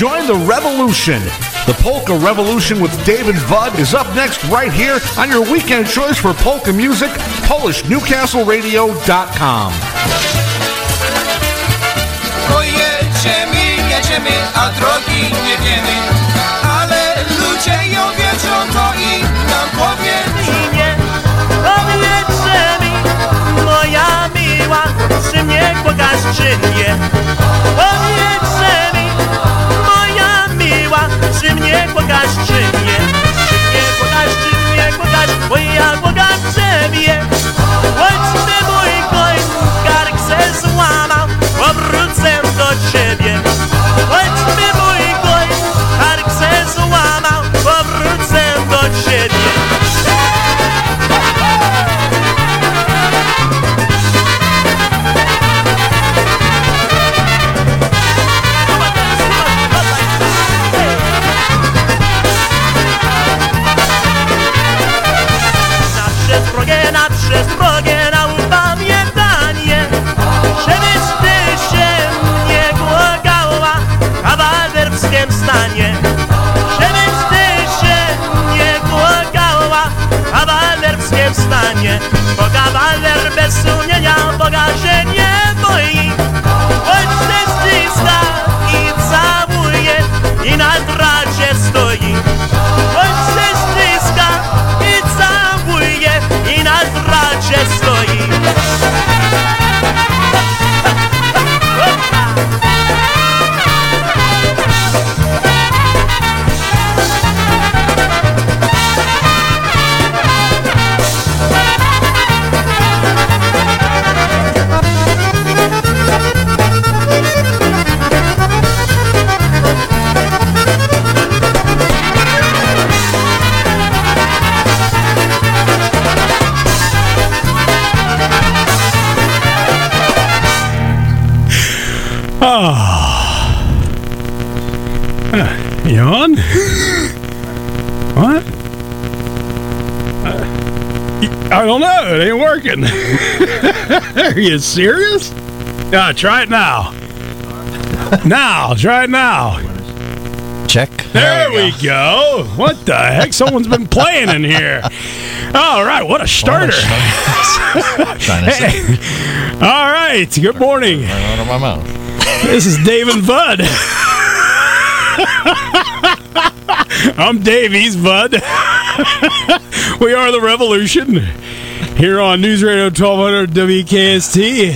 join the revolution. The Polka Revolution with David Budd is up next right here on your weekend choice for polka music, PolishNewcastleRadio.com. Pojedziemy, jedziemy, a drogi nie wiemy, ale ludzie ją wiedzą, to i nam powiedzą. nie powiedzże mi, moja miła, czy mnie kochasz, czy nie. Powiedzże mi, moja miła, czy mnie kochasz, czy nie. Czy mnie kochasz, czy mnie kochasz, bo ja kocham ciebie. Chodźmy mój koń, kark se złamał, Boga waler bez sumienia, Boga żenię You on? what? Uh, I don't know. It ain't working. Are you serious? Yeah, try it now. now, try it now. Check. There, we go. What the heck? Someone's been playing in here. All right, what a starter. Trying to say Hey. All right, good morning. right out of my mouth. This is Dave and Bud. I'm Davies, Bud. we are the Revolution here on News Radio 1200 WKST,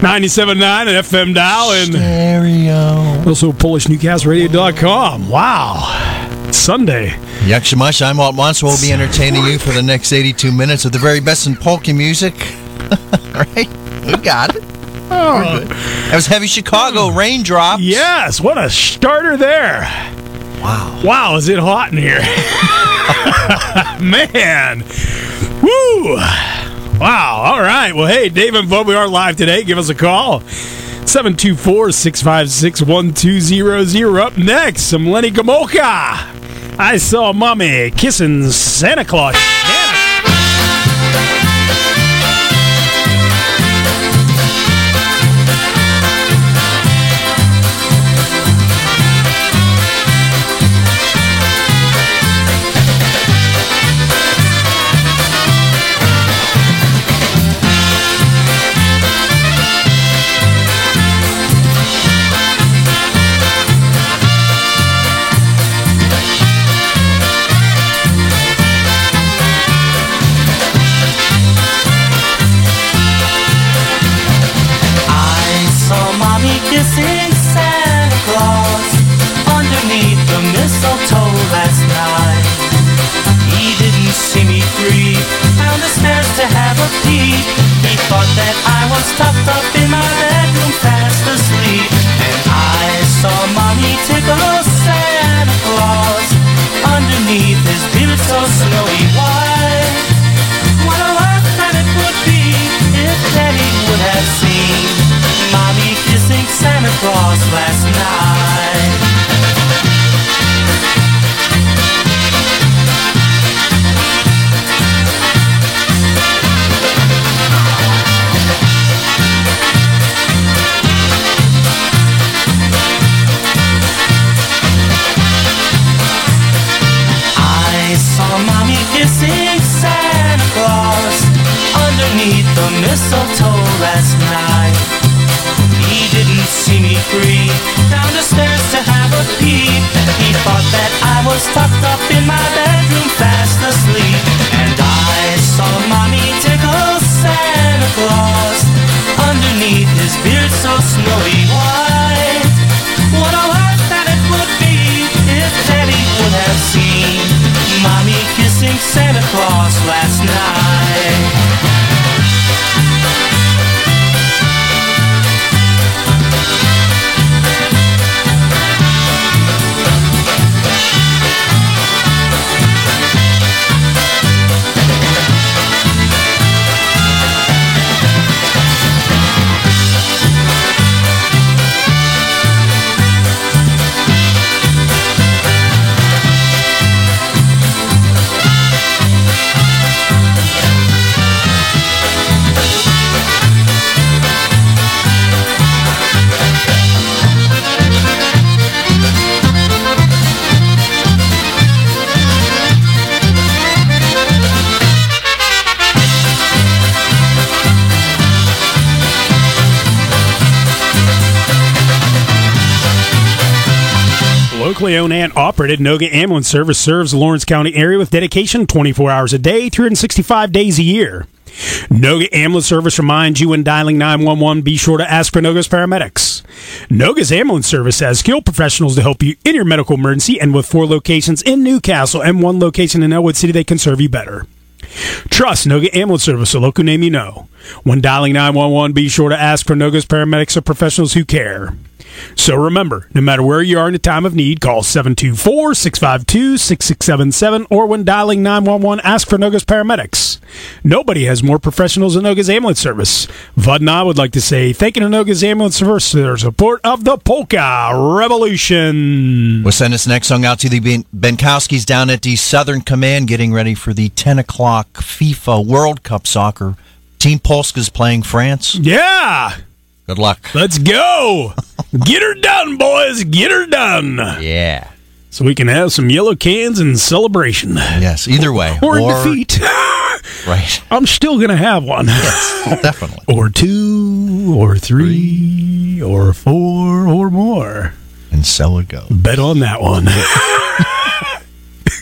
97.9 at FM dial, and Stereo. also PolishNewcastleRadio.com. Wow. Sunday. Yakshimash, I'm Walt Monstwil. We'll be entertaining you for the next 82 minutes of the very best in polka music. right? We got it. Oh, That was Heavy Chicago hmm. Raindrops. yes, what a starter there. Wow. Wow, is it hot in here? Man. Woo. Wow. All right. Well, hey, Dave and Bob, we are live today. Give us a call. 724 656 1200. Up next, some Lenny Gomulka. I saw mommy kissing Santa Claus. Kissing Santa Claus underneath the mistletoe last night. He didn't see me creep down the stairs to have a peek. He thought that I was tucked up in my bedroom fast asleep. And I saw mommy tickle Santa Claus underneath his beard so snowy white. What a laugh that it would be if Daddy would have seen Saint Santa Claus last night. I saw mommy kissing Santa Claus underneath the mistletoe last night. He didn't see me creep down the stairs to have a peep. Operated, Noga Ambulance Service serves the Lawrence County area with dedication 24 hours a day, 365 days a year. Noga Ambulance Service reminds you when dialing 911, be sure to ask for Noga's paramedics. Noga's Ambulance Service has skilled professionals to help you in your medical emergency, and with four locations in Newcastle and one location in Ellwood City, they can serve you better. Trust Noga Ambulance Service, a local name you know. When dialing 911, be sure to ask for Noga's paramedics or professionals who care. So remember, no matter where you are in a time of need, call 724 652 6677 or when dialing 911, ask for Noga's paramedics. Nobody has more professionals than Noga's Ambulance Service. Bud and I would like to say thank you to Noga's Ambulance Service for their support of the Polka Revolution. We'll send this next song out to the Ben- Benkowskis down at the Southern Command, getting ready for the 10 o'clock FIFA World Cup soccer. Team Polska's playing France. Yeah, Good luck. let's go. Get her done, boys. Get her done. Yeah. So we can have some yellow cans in celebration. Yes, either way. Or in defeat. Right. I'm still going to have one. Yes, definitely. or two, or three, or four, or more. And so it goes. Bet on that one.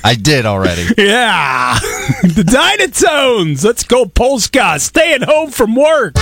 I did already. yeah. the Dynatones. Let's go, Polska. Staying home from work.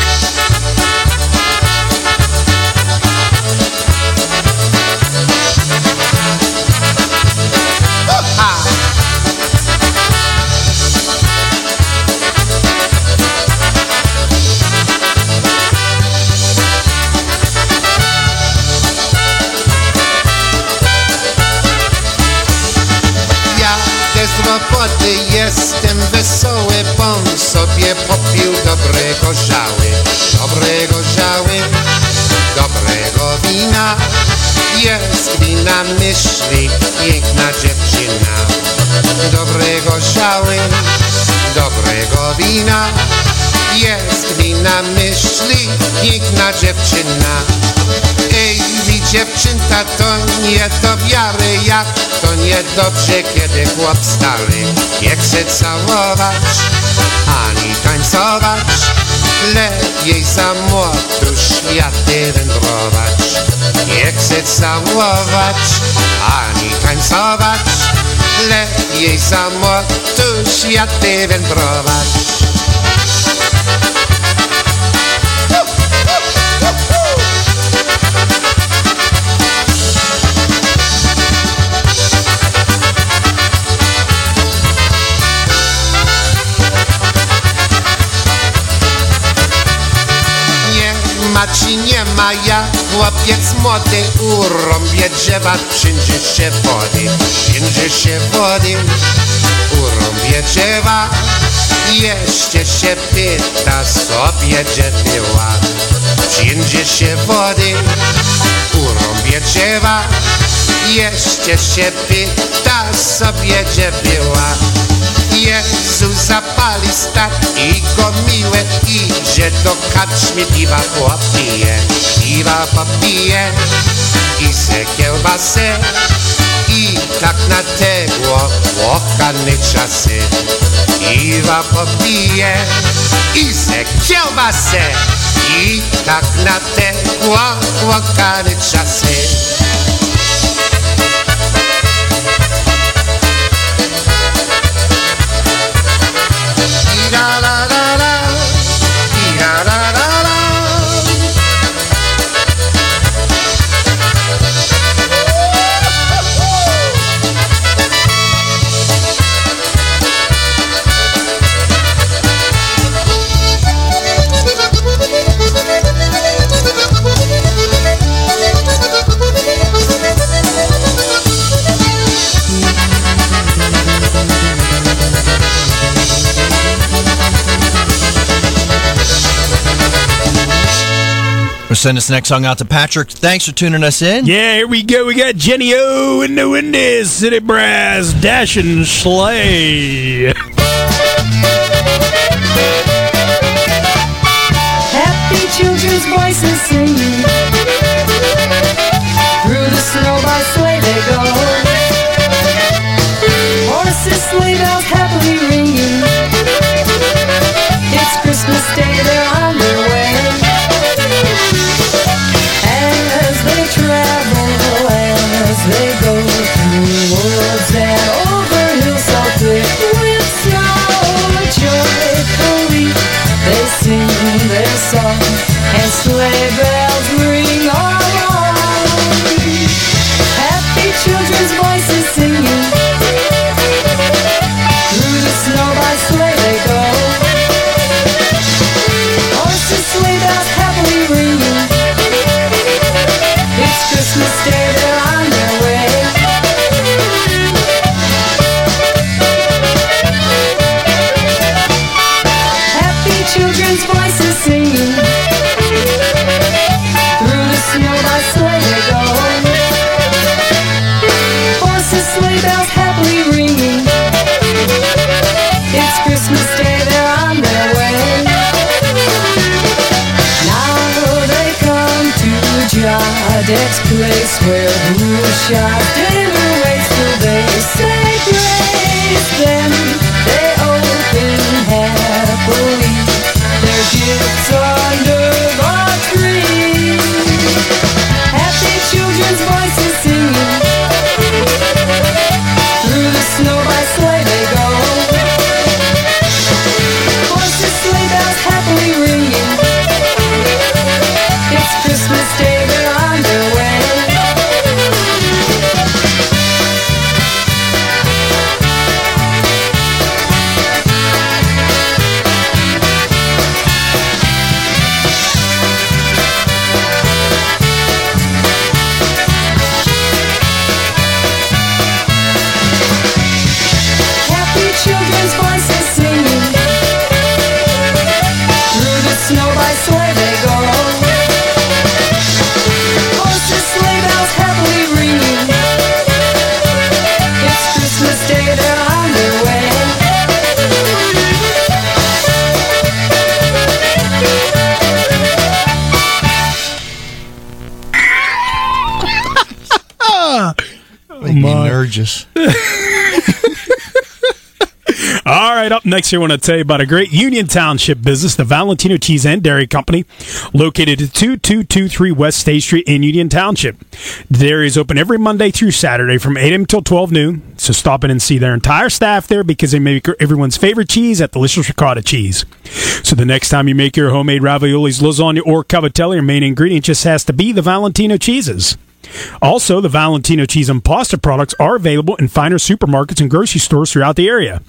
Piękna dziewczyna. Ej, wi dziewczynka, to nie do wiary, jak to niedobrze, kiedy chłop stary nie chce całować, ani tańcować. Lepiej za młodu światy wędrować. Nie chce całować, ani tańcować. Lepiej za młodu światy wędrować. Ci nie ma ja, chłopiec młody urąbie drzewa, wszędzie się wody, wszędzie się wody, urąbie drzewa, jeszcze się pyta sobie, była, wszędzie się wody, urąbie drzewa, jeszcze się pyta sobie, gdzie była. Jezu zapali stat i gomile iđe do šmi piva popije, piva popije i se kelba se i tak nategło okany czasy. Piwa popije i se kelba se i tak na nategło okany czasy. We'll send this next song out to Patrick. Thanks for tuning us in. Yeah, here we go. We got Jenny O in the Windies, City Brass, Dash and Sleigh. Happy children's voices singing Through the snow by sleigh they go Horses, sleigh bells happily ringing It's Christmas Day, they're sing their song and place Where Busha nervous. All right, up next here, I want to tell you about a great Union Township business, the Valentino Cheese and Dairy Company, located at 2223 West State Street in Union Township. The dairy is open every Monday through Saturday from 8 a.m. till 12 noon. So stop in and see their entire staff there because they make everyone's favorite cheese at Delicious Ricotta Cheese. So the next time you make your homemade raviolis, lasagna, or cavatelli, your main ingredient just has to be the Valentino cheeses. Also, the Valentino cheese and pasta products are available in finer supermarkets and grocery stores throughout the area.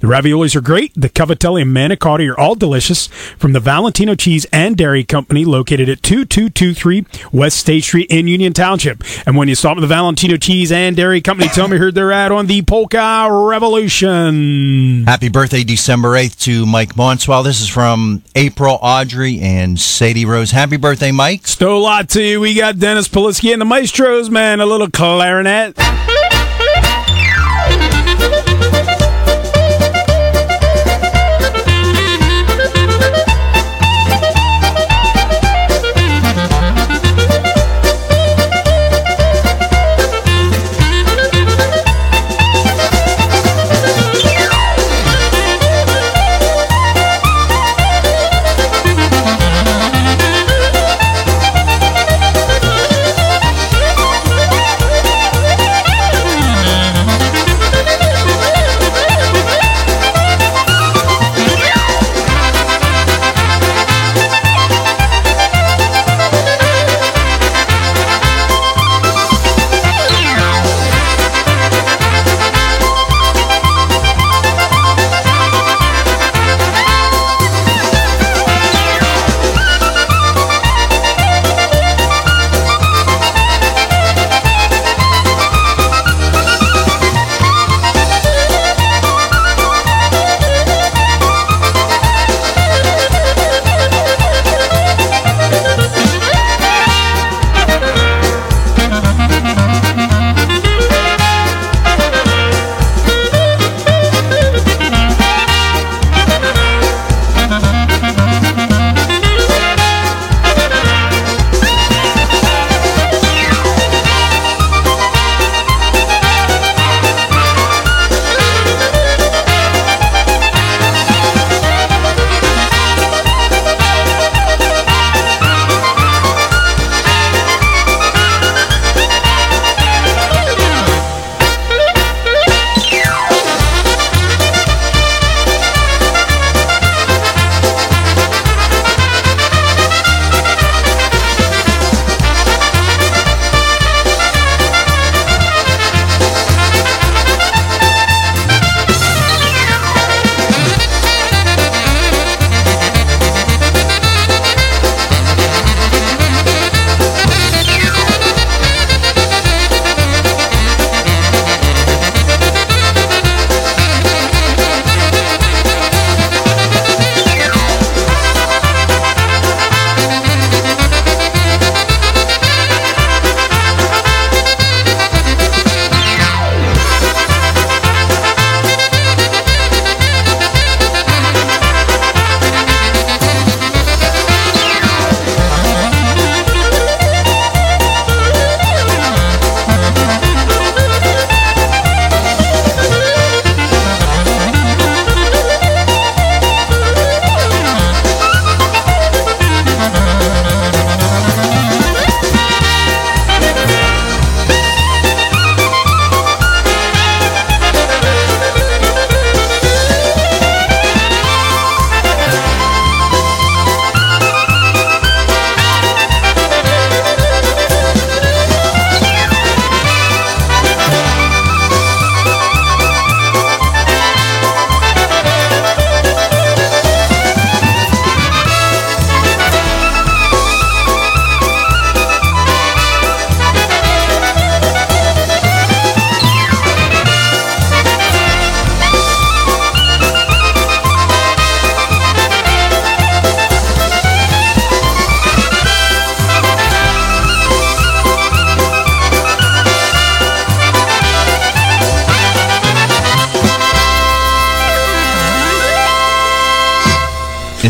The raviolis are great. The cavatelli and manicotti are all delicious from the Valentino Cheese and Dairy Company located at 2223 West State Street in Union Township. And when you stop at the Valentino Cheese and Dairy Company, tell me who they're at on the Polka Revolution. Happy birthday, December 8th, to Mike Monstwil. This is from April, Audrey, and Sadie Rose. Happy birthday, Mike. Still a lot to you. We got Dennis Polisky and the Maestros, man. A little clarinet.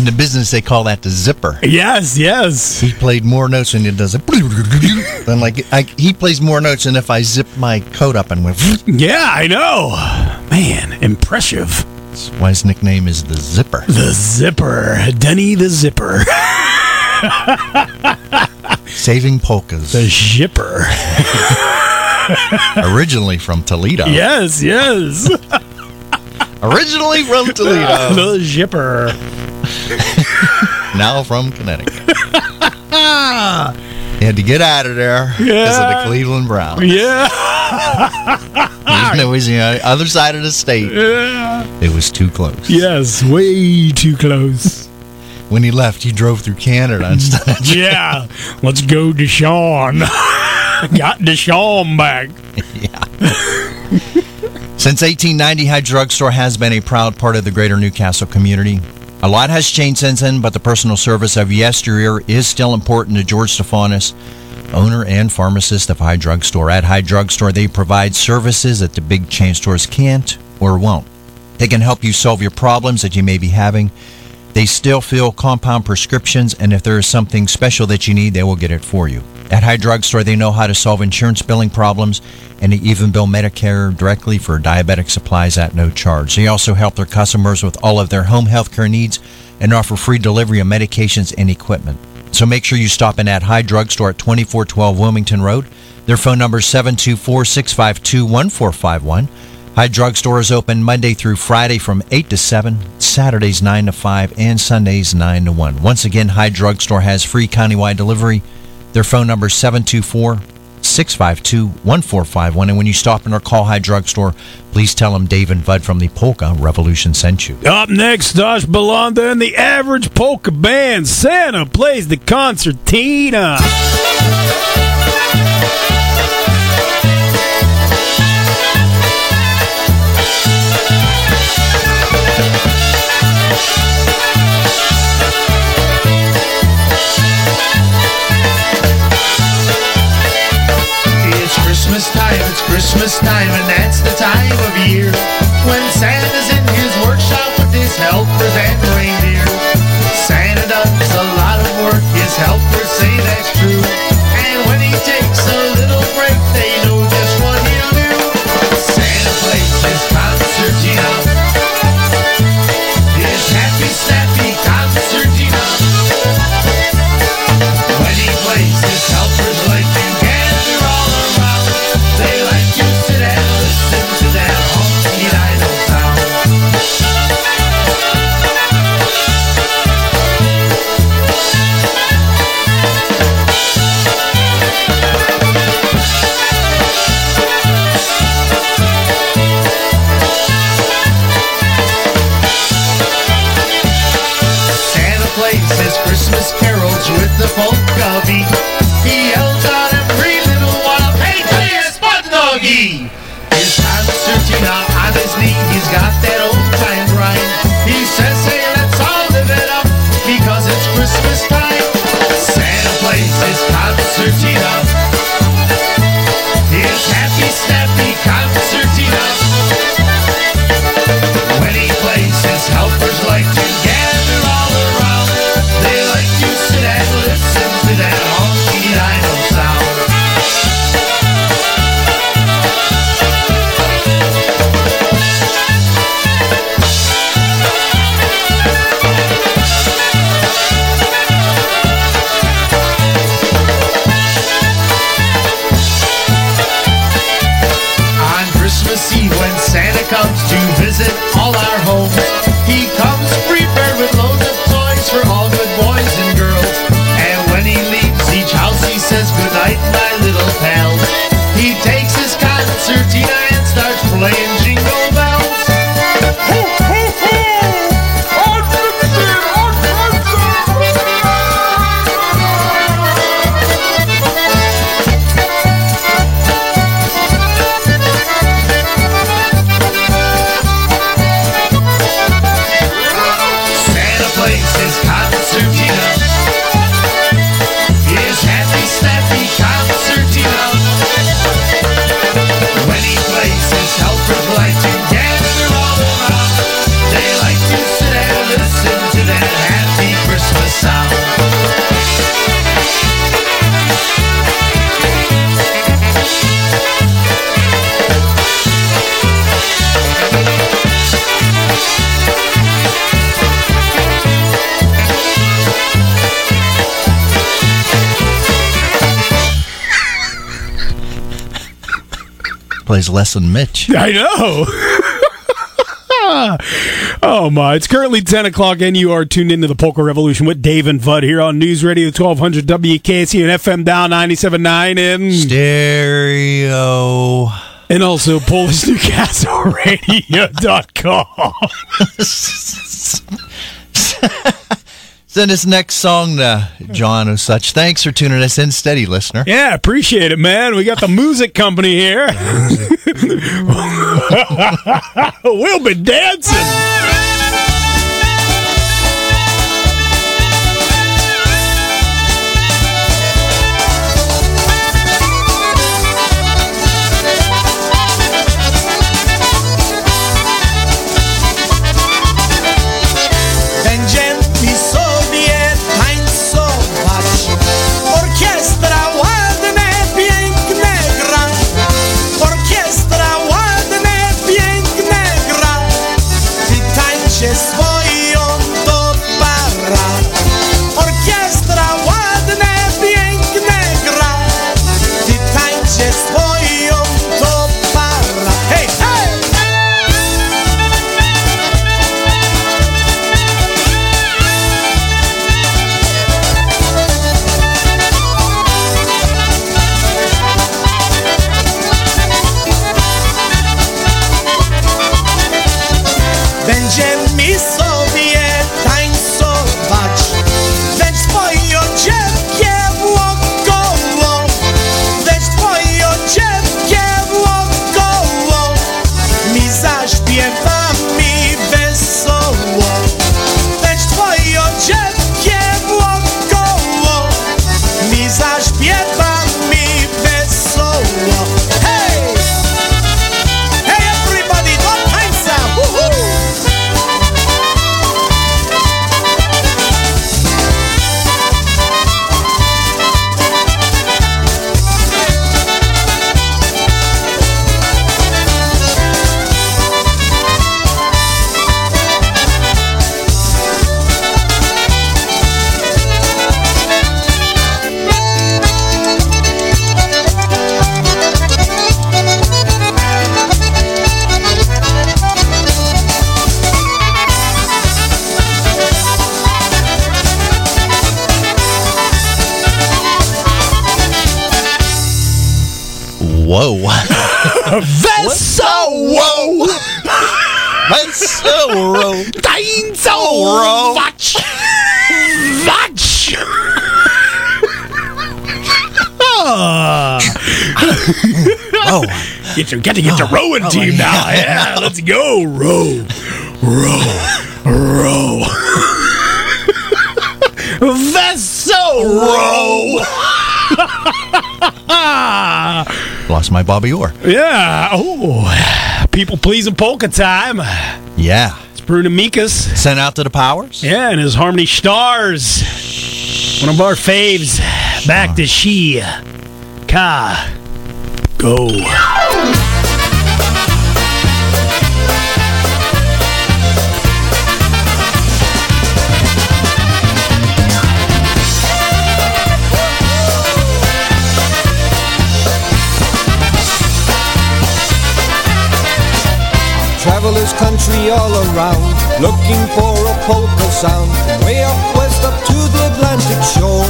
The business, they call that the zipper. Yes, yes. He played more notes than it does. Then like I, he plays more notes than if I zipped my coat up and went. Yeah, I know. Man, impressive. That's why his nickname is the Zipper. The Zipper. Denny the Zipper. Saving polkas. The Zipper. Originally from Toledo. Yes, yes. Originally from Toledo. the Zipper. now from Connecticut. he had to get out of there because of Yeah. the Cleveland Browns. Yeah. Even though it was the other side of the state, Yeah. it was too close. Yes, way too close. When he left, he drove through Canada instead. Yeah. Let's go, to Deshaun. Got Deshaun back. Yeah. Since 1890, High Drugstore has been a proud part of the greater Newcastle community. A lot has changed since then, but the personal service of yesteryear is still important to George Stephanis, owner and pharmacist of High Drug Store. At High Drug Store, they provide services that the big chain stores can't or won't. They can help you solve your problems that you may be having. They still fill compound prescriptions, and if there is something special that you need, they will get it for you. At High Drugstore, they know how to solve insurance billing problems, and they even bill Medicare directly for diabetic supplies at no charge. They also help their customers with all of their home health care needs and offer free delivery of medications and equipment. So make sure you stop in at High Drugstore at 2412 Wilmington Road. Their phone number is 724 652 1451. High Drugstore is open Monday through Friday from 8 to 7, Saturdays 9 to 5, and Sundays 9 to 1. Once again, High Drugstore has free countywide delivery. Their phone number is 724 652 1451. And when you stop in or call High Drugstore, please tell them Dave and Bud from the Polka Revolution sent you. Up next, Josh Belanda and the Average Polka Band. Santa plays the concertina. Christmas time, it's Christmas time, and that's the time of year when Santa's in his workshop with his helpers and reindeer. Santa does a lot of work, his helpers say that's true. And when he takes a plays less than Mitch. I know. oh my! It's currently ten o'clock, and you are tuned into the Polka Revolution with Dave and Bud here on News Radio twelve hundred WKST and FM down 97.9 and Stereo. and also PolishNewcastleRadio.com. Send this next song to John or such. Thanks for tuning us in, steady listener. Yeah, appreciate it, man. We got the music company here. we'll be dancing. Whoa. Wesoło! Wesoło. Tańcować! Wać! Ah. Oh. Get your, got to get your rowing team now. Yeah, let's go. Row, row, row. Vessel row. Lost my Bobby Orr. yeah. Oh, people pleasing polka time. Yeah. It's Bruno Mikas. Sent out to the powers. Yeah, and his Harmony Stars. One of our faves. Back to she. Ka. Go. All around, looking for a polka sound. Way up west up to the Atlantic shore.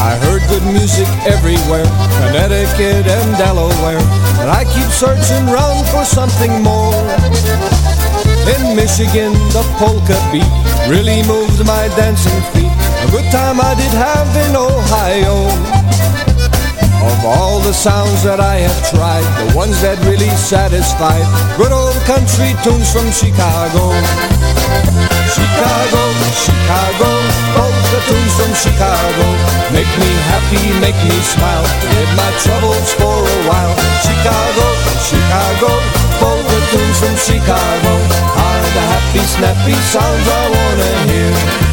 I heard good music everywhere, Connecticut and Delaware. But I keep searching round for something more. In Michigan, the polka beat really moved my dancing feet. A good time I did have in Ohio. Of all the sounds that I have tried, the ones that really satisfied, good old country tunes from Chicago. Chicago, Chicago, polka tunes from Chicago. Make me happy, make me smile, forget my troubles for a while. Chicago, Chicago, polka tunes from Chicago are the happy, snappy sounds I wanna hear.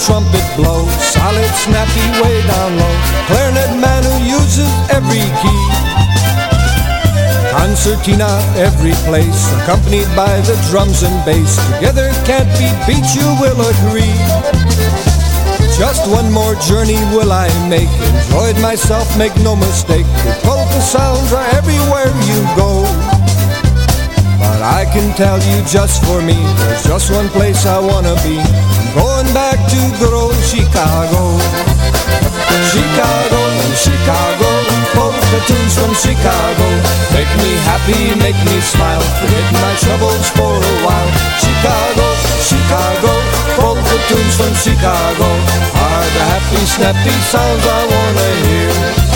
Trumpet blow. Solid, snappy, way down low. Clarinet man who uses every key. Concertina every place, accompanied by the drums and bass. Together can't be beat, you will agree. Just one more journey will I make. Enjoyed myself, make no mistake. The polka sounds are everywhere you go. But I can tell you just for me, there's just one place I wanna be. Going back to good old Chicago. Chicago, Chicago, polka tunes from Chicago. Make me happy, make me smile, forget my troubles for a while. Chicago, Chicago, polka tunes from Chicago are the happy, snappy sounds I wanna hear.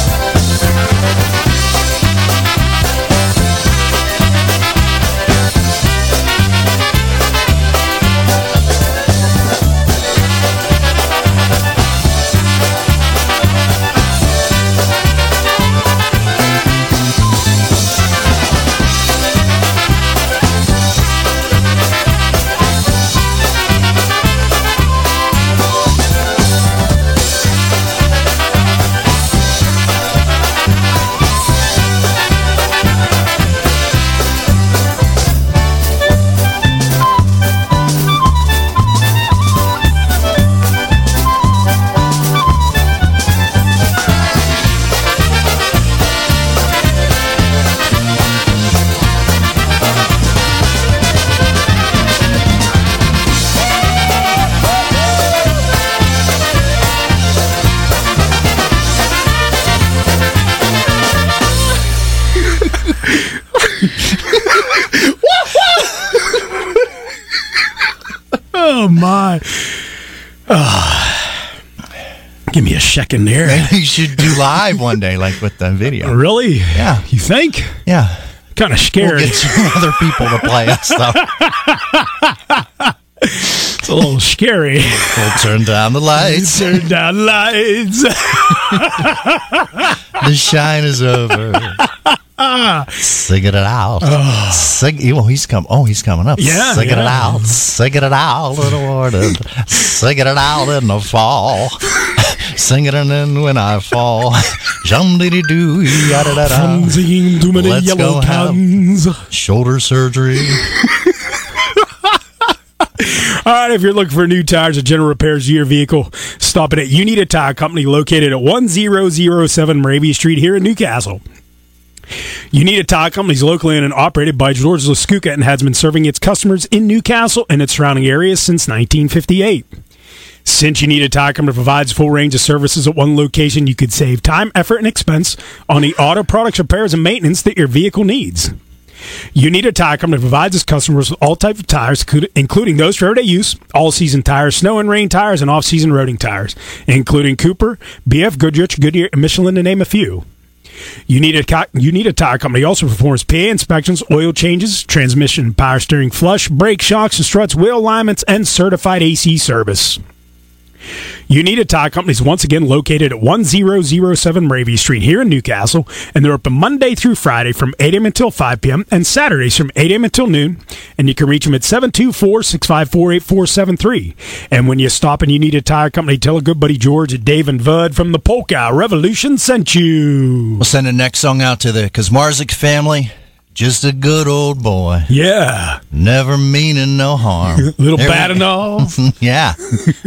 Give me a second there. Maybe you should do live one day, like with the video. Really? Yeah. You think? Yeah. Kind of We'll scared. get some other people to play us stuff. it's a little scary. We'll turn down the lights. Turn down lights. The shine is over. Sing it out. Sing. Oh, he's come. Oh, he's coming up. Yeah, Sing it out. Sing it out in the morning. Sing it out in the fall. Sing it in when I er fall. Jum diddy doo yada da da. Let's yellow go have- cans. Shoulder surgery. All right, if you're looking for new tires or general repairs to your vehicle, stop it at You Need a Tire Company located at 1007 Moravia Street here in Newcastle. You Need a Tire Company is locally owned and operated by George Laskuka and has been serving its customers in Newcastle and its surrounding areas since 1958. Since You Need a Tire Company that provides full range of services at one location, you could save time, effort, and expense on the auto products, repairs, and maintenance that your vehicle needs. You need a tire company that provides its customers with all types of tires, including those for everyday use, all-season tires, snow and rain tires, and off-season roading tires, including Cooper, BF Goodrich, Goodyear, and Michelin, to name a few. You need a you need a tire company also performs PA inspections, oil changes, transmission, power steering, flush, brake shocks and struts, wheel alignments, and certified AC service. You Need a Tire Company is once again located at 1007 Moravia Street here in Newcastle, and they're open Monday through Friday from 8 a.m. until 5 p.m. and Saturdays from 8 a.m. until noon. And you can reach them at 724 654 8473. And when you stop and you need a tire company, tell a good buddy George at Dave and Bud from the Polka Revolution sent you. We'll send the next song out to the Kazmarzik family. Just a good old boy. Yeah. Never meaning no harm. Little There we- bad and all. yeah.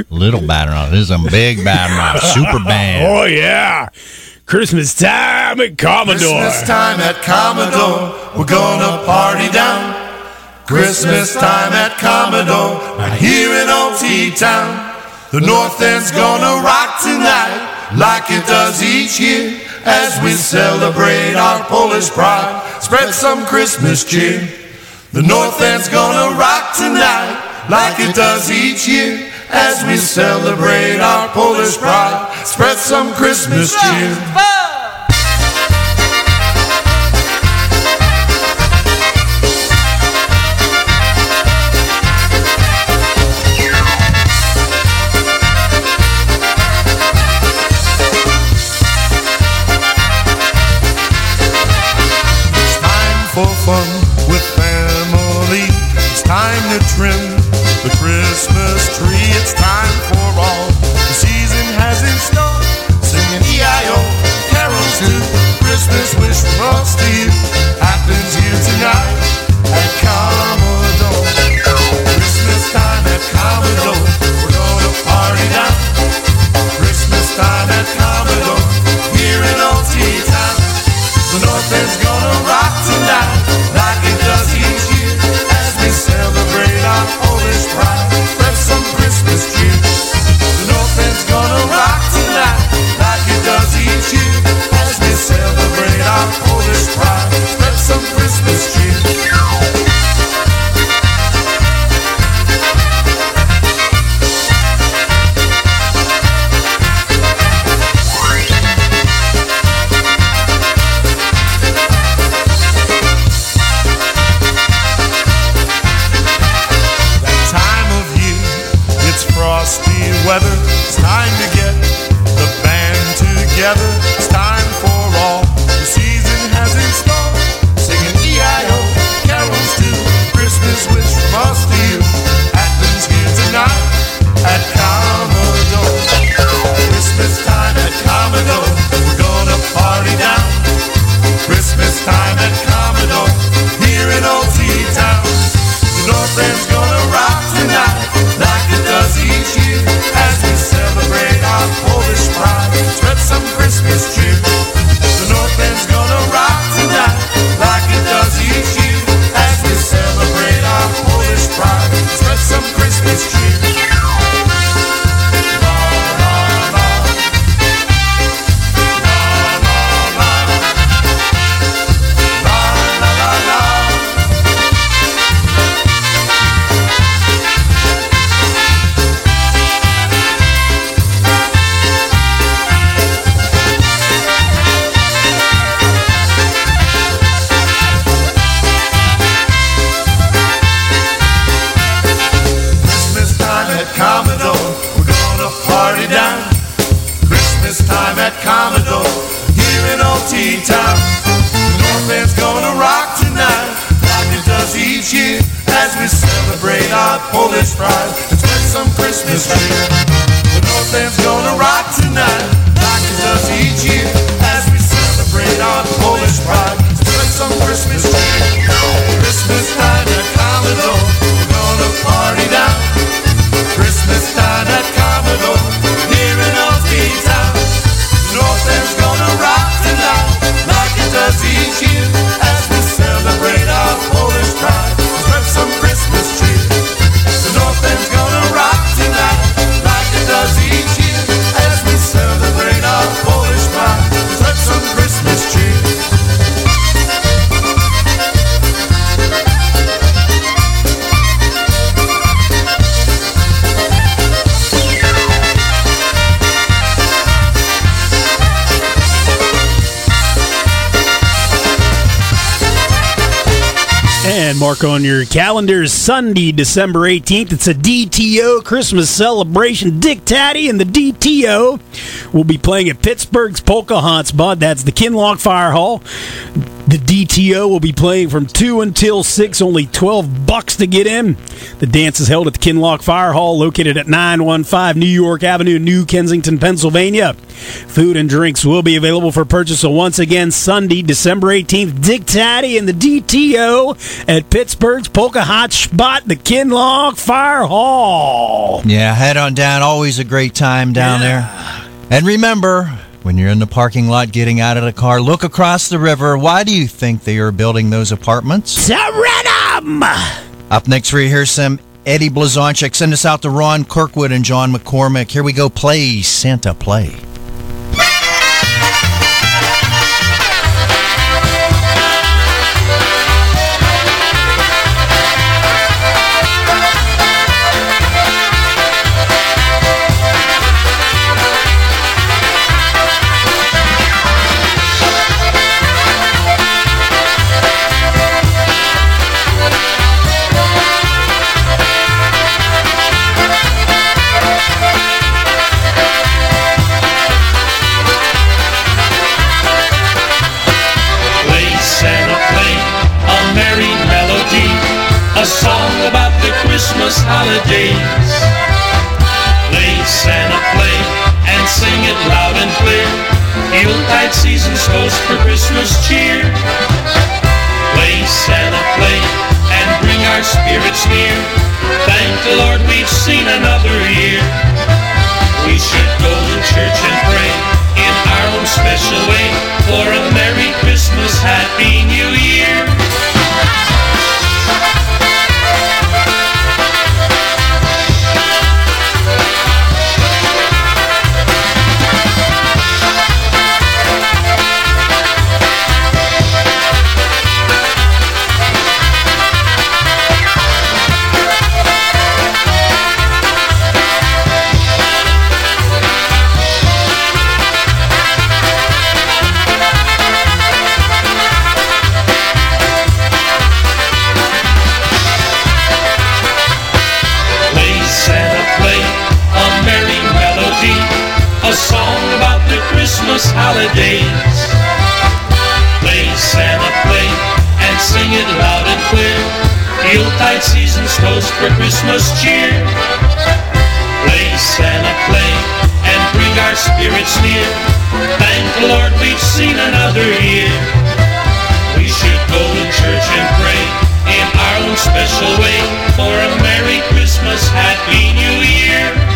Little bad and all. This is a big bad and all. Super band. Oh, yeah. Christmas time at Commodore. Christmas time at Commodore, we're gonna party down. Christmas time at Commodore, right here in Old T Town. The North End's gonna rock tonight, like it does each year, as we celebrate our Polish pride. Spread some Christmas cheer. The North End's gonna rock tonight, like it does each year, as we celebrate our Polish pride. Spread some Christmas cheer. To trim the Christmas tree. It's time And mark on your calendars Sunday, December 18th. It's a DTO Christmas celebration. Dick Tady and the DTO will be playing at Pittsburgh's Polka Pocahontas Bud. That's the Kinloch Fire Hall. The DTO will be playing from 2 until 6, only 12 bucks to get in. The dance is held at the Kinloch Fire Hall, located at 915 New York Avenue, New Kensington, Pennsylvania. Food and drinks will be available for purchase. So once again, Sunday, December 18th, Dick Tady and the DTO at Pittsburgh's Polka Hot Spot, the Kinloch Fire Hall. Yeah, head on down. Always a great time down there. And remember, when you're in the parking lot getting out of the car, look across the river. Why do you think they are building those apartments? Serenum! Up next, we hear some Eddie Blazonczyk. Send us out to Ron Kirkwood and John McCormick. Here we go. Play Santa. Play Christmas holidays. Play Santa play and sing it loud and clear. Yuletide season's toast for Christmas cheer. Play Santa play and bring our spirits near. Thank the Lord we've seen another year. We should go to church and pray in our own special way for a Merry Christmas, Happy New Year. Christmas holidays. Play Santa, play, and sing it loud and clear. Yuletide season's toast for Christmas cheer. Play Santa, play, and bring our spirits near. Thank the Lord we've seen another year. We should go to church and pray in our own special way for a Merry Christmas, Happy New Year.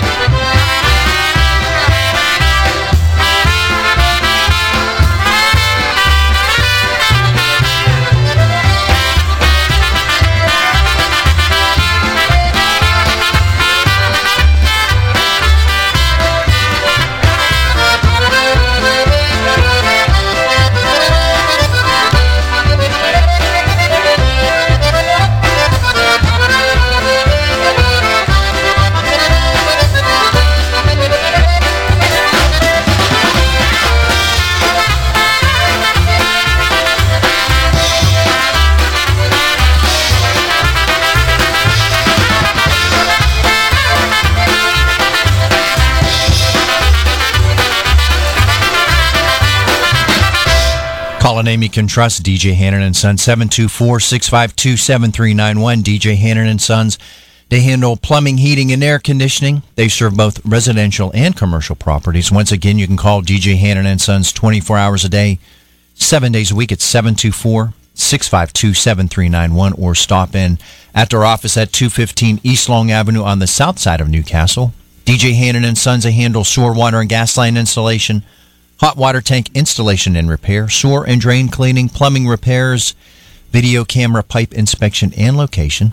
Call a name you can trust, DJ Hannon and Sons, 724-652-7391. DJ Hannon and Sons. They handle plumbing, heating, and air conditioning. They serve both residential and commercial properties. Once again, you can call DJ Hannon and Sons 24 hours a day, seven days a week at 724-652-7391 or stop in at their office at 215 East Long Avenue on the south side of Newcastle. DJ Hannon and Sons, they handle sewer, water, and gas line installation, hot water tank installation and repair, sewer and drain cleaning, plumbing repairs, video camera pipe inspection and location.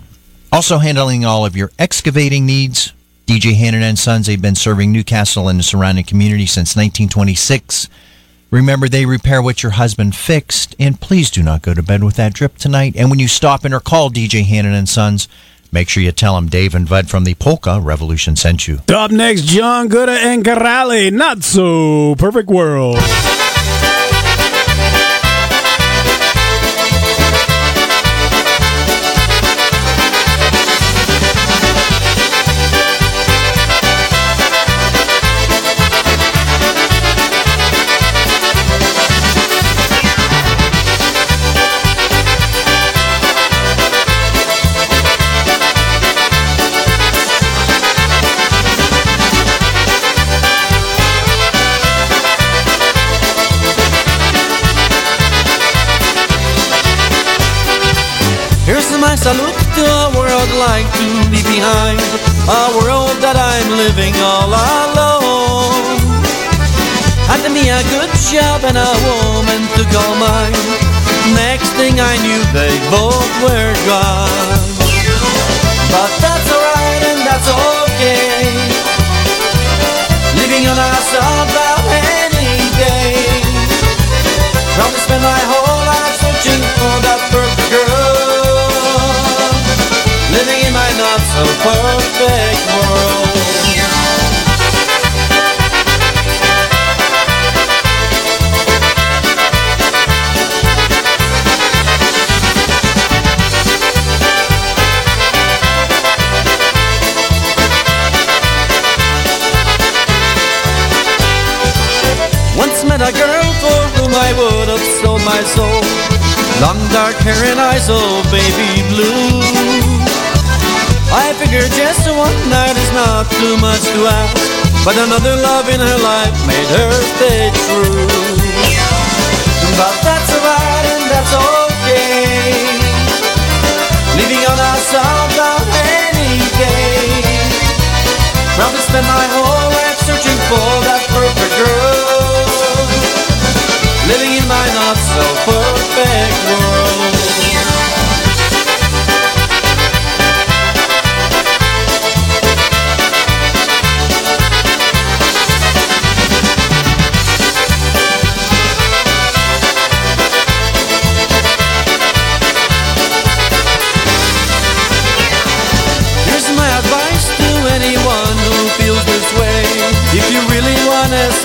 Also handling all of your excavating needs. DJ Hannon and Sons, they've been serving Newcastle and the surrounding community since 1926. Remember, they repair what your husband fixed, and please do not go to bed with that drip tonight. And when you stop in or call DJ Hannon and Sons, make sure you tell them Dave and Bud from the Polka Revolution sent you. Up next, John Gooda and Corrali. Not so perfect world. Behind, a world that I'm living all alone. Had me a good job and a woman to call mine. Next thing I knew, they both were gone. But that's alright and that's okay. Living on a about any day. Probably spend my whole life searching for that perfect not so perfect world. Once met a girl for whom I would have sold my soul. Long dark hair and eyes, oh baby blue. I figured just one night is not too much to ask, but another love in her life made her stay true. But that's alright and that's okay. Leaving on a southbound any day. Probably spend my whole life searching for that perfect girl.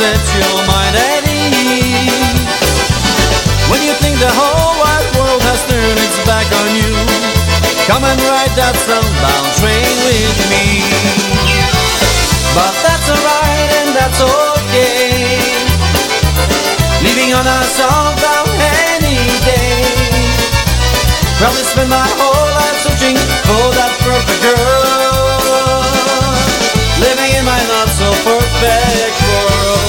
Wanna set your mind at ease, when you think the whole wide world has turned its back on you, come and ride that sunbound train with me. But that's alright and that's okay. Leaving on a sunbound any day. Probably spend my whole life searching for that perfect girl. Living in my not so perfect world.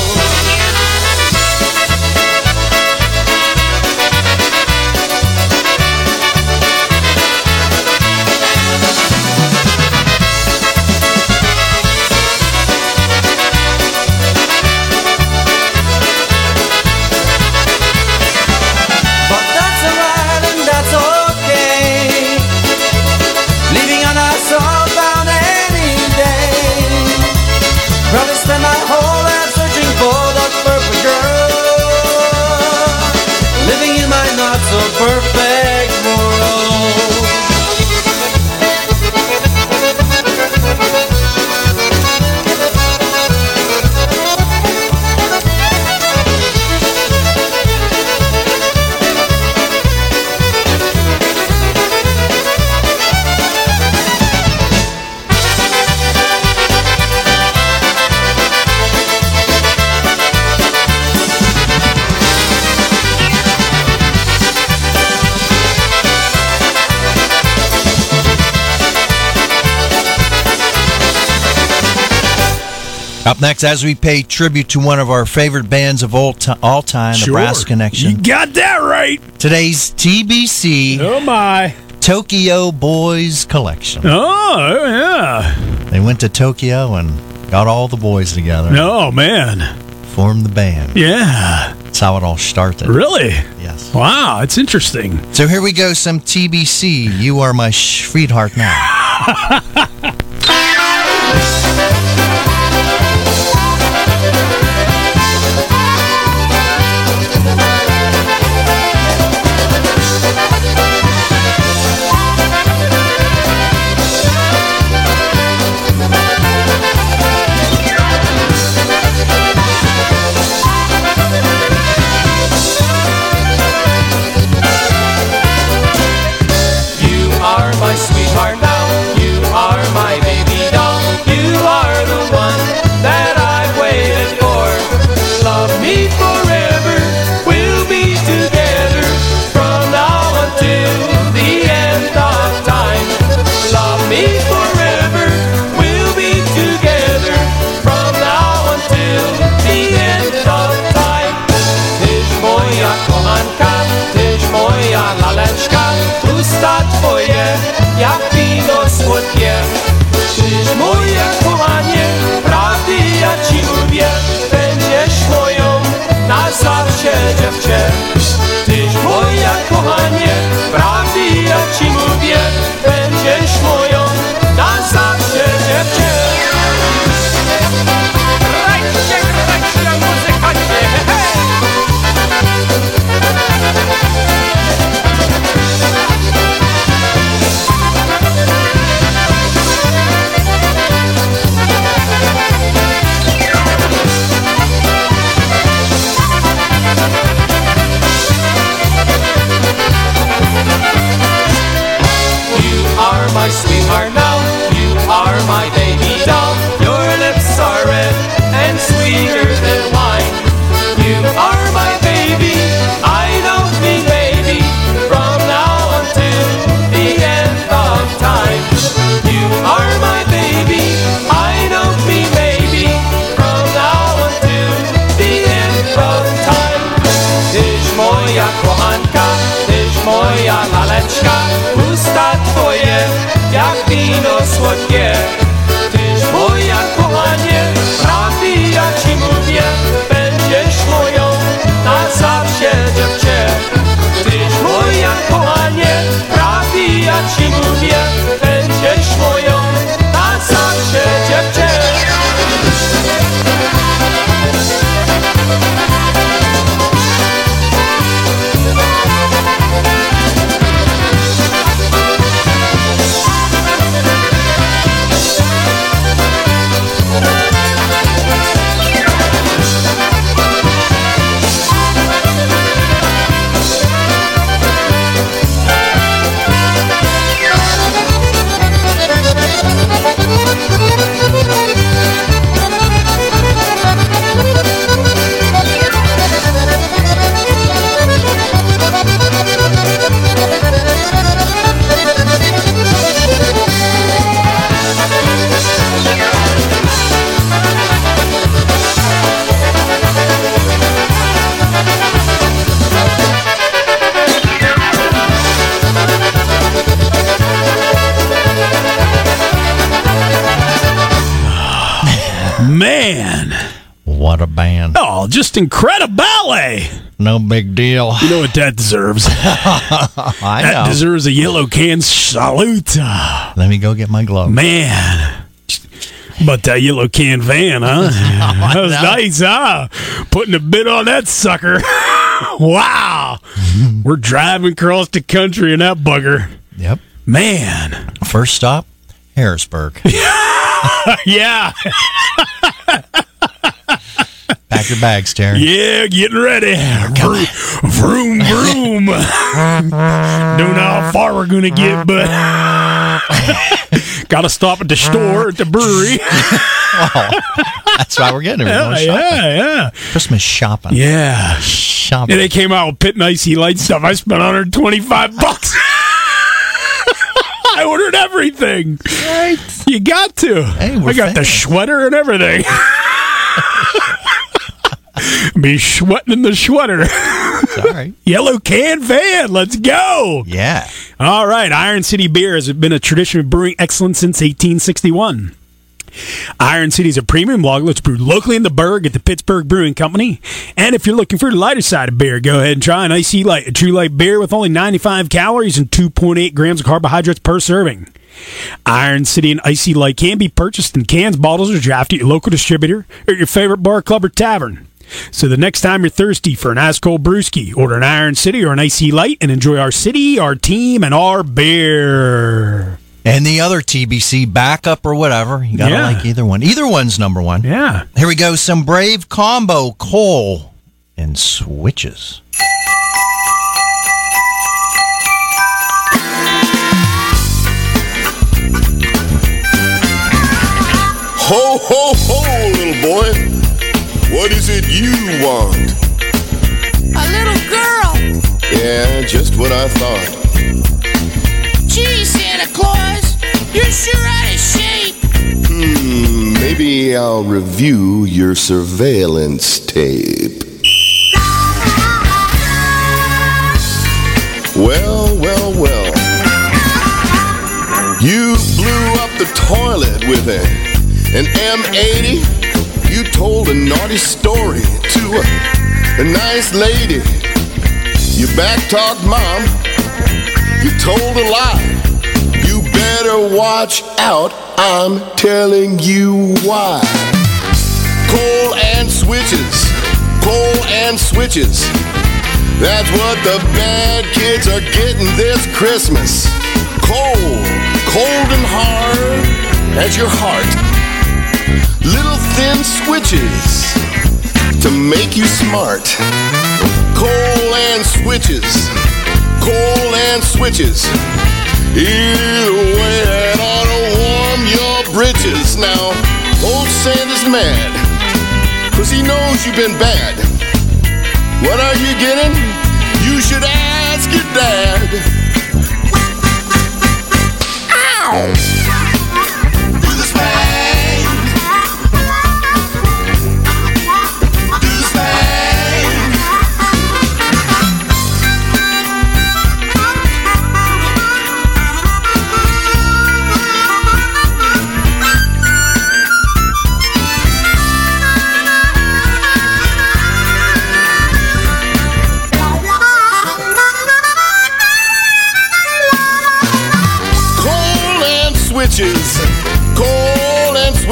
Next, as we pay tribute to one of our favorite bands of all, ti all time, the Sure. Brass Connection. You got that right. Today's TBC. Oh my. Tokyo Boys Collection. Oh yeah. They went to Tokyo and got all the boys together. Oh man. Formed the band. Yeah. That's how it all started. Really? Yes. Wow, it's interesting. So here we go, some TBC. You are my sweetheart now. big deal. You know what that deserves? I that know. deserves a yellow can salute. Let me go get my glove. Man. But that yellow can van, huh? that was nice, huh? Putting a bit on that sucker. wow. We're driving across the country in that bugger. Yep. Man. First stop, Harrisburg. yeah. Pack your bags, Terry. Yeah, getting ready. Vroom, vroom, vroom. Don't know how far we're going to get, but got to stop at the store, at the brewery. Oh, that's why we're getting it. Yeah, shopping. yeah, yeah. Christmas shopping. Yeah. Shopping. And they came out with pit and IC Light stuff. I spent 125 bucks. I ordered everything. Right. You got to. Hey, we're I got the sweater and everything. Be sweating in the sweater. All right. Yellow can fan. Let's go. Yeah. All right. Iron City Beer has been a tradition of brewing excellence since 1861. Iron City is a premium lager that's brewed locally in the Burgh at the Pittsburgh Brewing Company. And if you're looking for the lighter side of beer, go ahead and try an IC Light, a true light beer with only 95 calories and 2.8 grams of carbohydrates per serving. Iron City and IC Light can be purchased in cans, bottles, or draft at your local distributor or your favorite bar, club, or tavern. So the next time you're thirsty for an ice cold brewski, order an Iron City or an IC Light and enjoy our city, our team, and our beer. And the other TBC backup or whatever. You got to Yeah. like either one. Either one's number one. Yeah. Here we go. Some brave combo coal and switches. Ho, ho, ho, little boy. Is it you want? A little girl. Yeah, just what I thought. Gee, Santa Claus, you're sure out of shape. Hmm, maybe I'll review your surveillance tape. Well, well, well. You blew up the toilet with a, an M80. You told a naughty story to a, a nice lady. You backtalked mom. You told a lie. You better watch out. I'm telling you why. Coal and switches. Coal and switches. That's what the bad kids are getting this Christmas. Cold, cold and hard as your heart. Little thin switches to make you smart. Coal and switches. Coal and switches. Either way, that ought to warm your britches. Now, old Santa's mad, cause he knows you've been bad. What are you getting? You should ask your dad. Ow!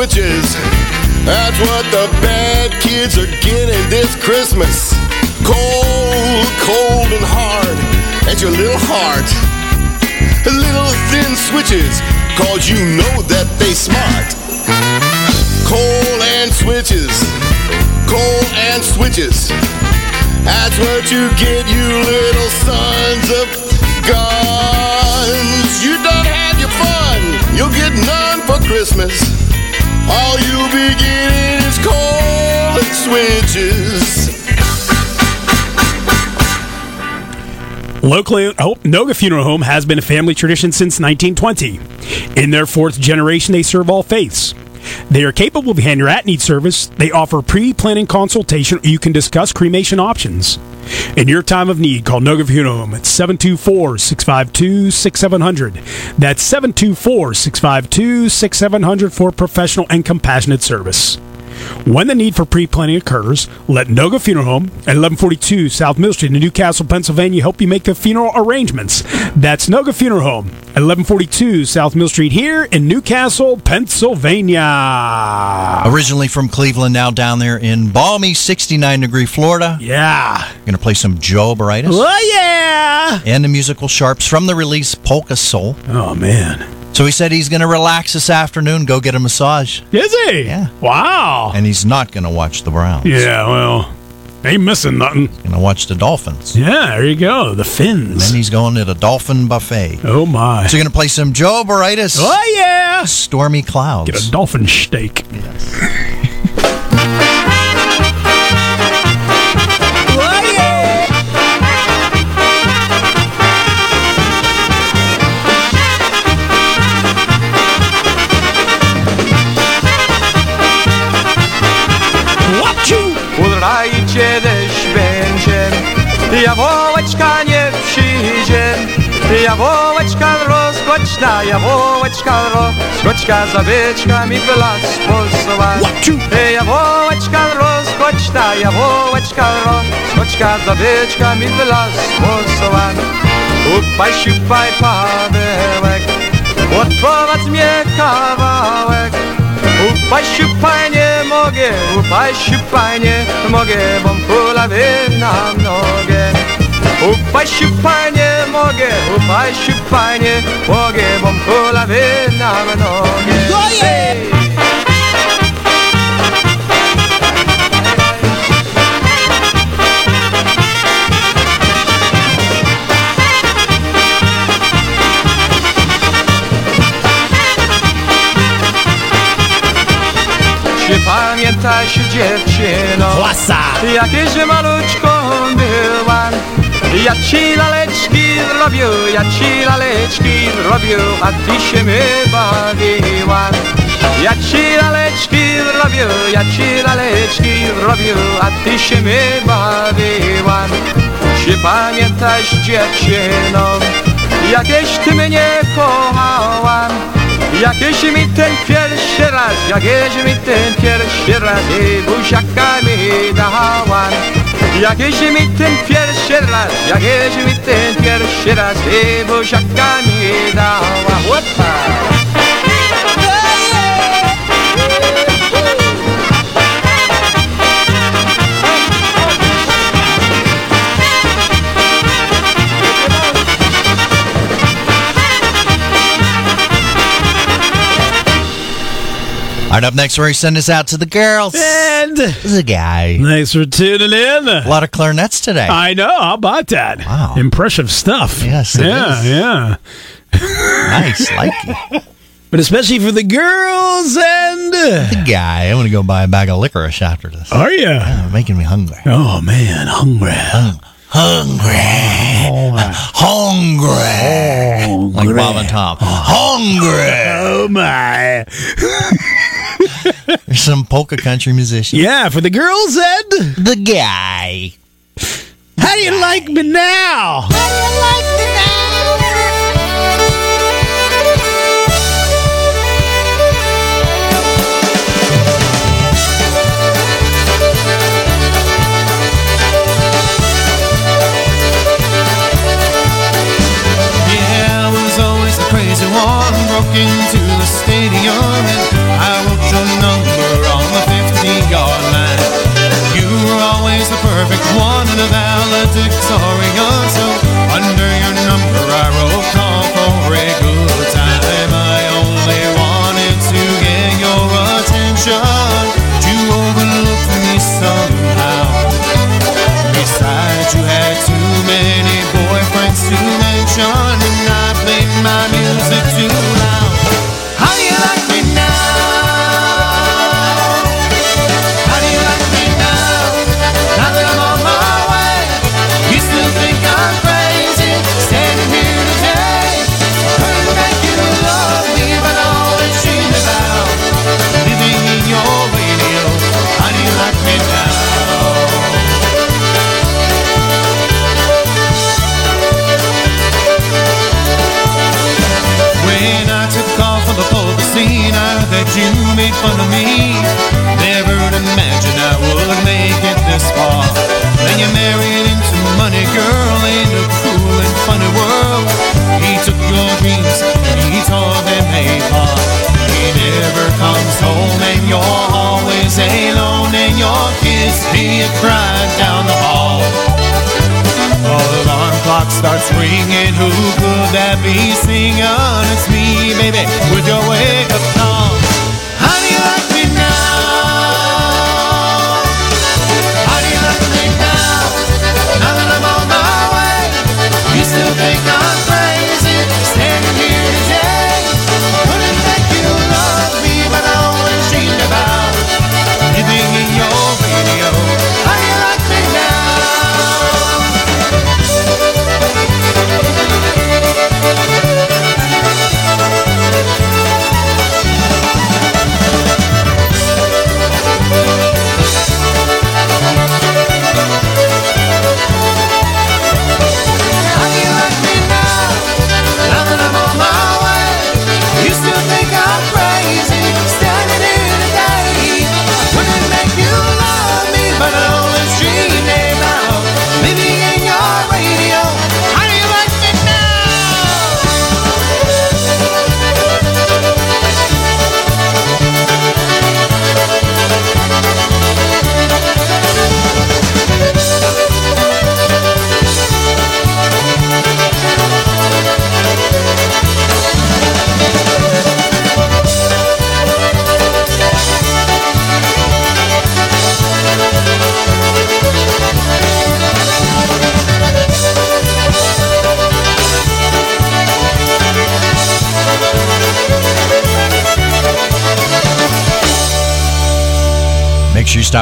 Switches. That's what the bad kids are getting this Christmas. Cold, cold and hard at your little heart. Little thin switches, cause you know that they smart. Coal and switches, coal and switches. That's what you get, you little sons of guns. You don't have your fun, you'll get none for Christmas. All you'll is coal and switches. Locally, oh, Noga Funeral Home has been a family tradition since 1920. In their fourth generation, they serve all faiths. They are capable of handing your at-need service. They offer pre-planning consultation, or you can discuss cremation options. In your time of need, call Noga Funeral Home at 724-652-6700. That's 724-652-6700 for professional and compassionate service. When the need for pre-planning occurs, let Noga Funeral Home at 1142 South Mill Street in Newcastle, Pennsylvania help you make the funeral arrangements. That's Noga Funeral Home at 1142 South Mill Street here in Newcastle, Pennsylvania. Originally from Cleveland, now down there in balmy 69 degree Florida. Yeah. Going to play some Joe Baritis. Oh, yeah. And the musical sharps from the release Polka Soul. Oh, man. So he said he's going to relax this afternoon, go get a massage. Is he? Yeah. Wow. And he's not going to watch the Browns. Yeah, well, ain't missing nothing. Going to watch the Dolphins. Yeah, there you go. The Finns. Then he's going to the Dolphin Buffet. Oh, my. So you're going to play some Joe Baritis. Oh, yeah. Stormy Clouds. Get a dolphin steak. Udrajcie ja wołeczka nie przyjdzie. Ja wołeczka rozgoczna, ja wołeczka rozgoczka, zabyczka mi w las posła. Ja wołeczka rozgoczna, ja wołeczka rozgoczka, zabyczka mi w las posła. Upaj, siupaj, Pawełek, odprowadź mnie kawałek. Upaj, siupaj, nie mogę, upaj, siupaj, nie mogę, bo pula na nogę. Upasiu panie mogę, upasiu panie mogę, bom kulawy na mnogie. Hey! Czy pamiętasz dziewczyno, Łasa. jakieś malutko ja ci laleczki zrobił, ja ci laleczki zrobił A ty się my bawiłam Ja ci laleczki zrobił, ja ci laleczki zrobił A ty się my bawiłam Czy pamiętasz dziewczyno Jakieś ty mnie kochałam? Jakieś mi ten pierwszy raz, jakieś mi ten pierwszy raz I buziaka mi dałam Jakieś mi ten pierwszy raz, jakieś mi ten pierwszy raz I buziaka mi dałam Łopa! All right, up next, we're going to send this out to the girls. And the guy. Thanks for tuning in. A lot of clarinets today. I know. How about that? Wow. Impressive stuff. Yes, yeah, is. yeah. nice, like it. But especially for the girls and. The guy. I'm going to go buy a bag of licorice after this. Are you? Yeah, making me hungry. Oh, man. Hungry. Oh, hungry. Hungry. Like Bob and Tom. Oh. Hungry. Oh, my. There's some polka country musician. Yeah, for the girls and. The guy. How do you like me now? Yeah, I attention fun of me. Never'd imagine I would make it this far. Then you married into money, girl, in a cruel and funny world. He took your dreams and he tore them apart. He never comes home and you're always alone, and your kids hear crying down the hall. The alarm clock starts ringing. Who could that be singing? It's me, baby, with your wake up call.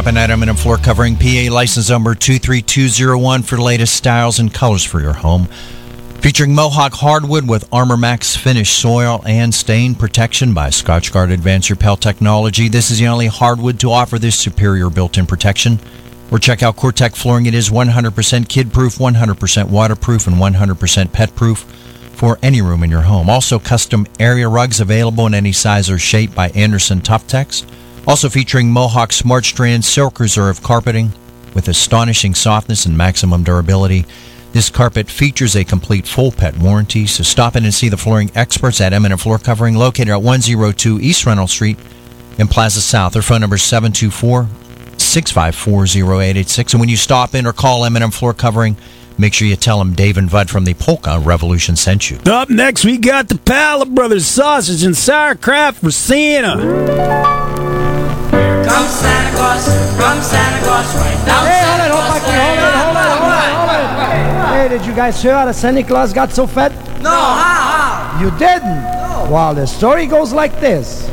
Sure you in M&M Floor Covering, PA license number 23201 for latest styles and colors for your home. Featuring Mohawk hardwood with Armor Max finish soil and stain protection by Scotchgard Advanced Repel Technology. This is the only hardwood to offer this superior built-in protection. Or check out COREtec Flooring. It is 100% kid-proof, 100% waterproof, and 100% pet-proof for any room in your home. Also, custom area rugs available in any size or shape by Anderson Tuftex. Also featuring Mohawk Smart Strand Silk Reserve carpeting with astonishing softness and maximum durability. This carpet features a complete full pet warranty, so stop in and see the flooring experts at Eminent Floor Covering located at 102 East Reynolds Street in Plaza South. Their phone number is 724 654 0886. And when you stop in or call Eminent Floor Covering, make sure you tell them Dave and Bud from the Polka Revolution sent you. Up next, we got the Pala Brothers sausage and sauerkraut for Santa. Come Santa Claus, come Santa Claus, right down Hey, Santa hold it, hold Claus it, hold it, hold it, hold it, hold it. Hey, did you guys hear how the Santa Claus got so fat? No, how, You didn't? Well, the story goes like this.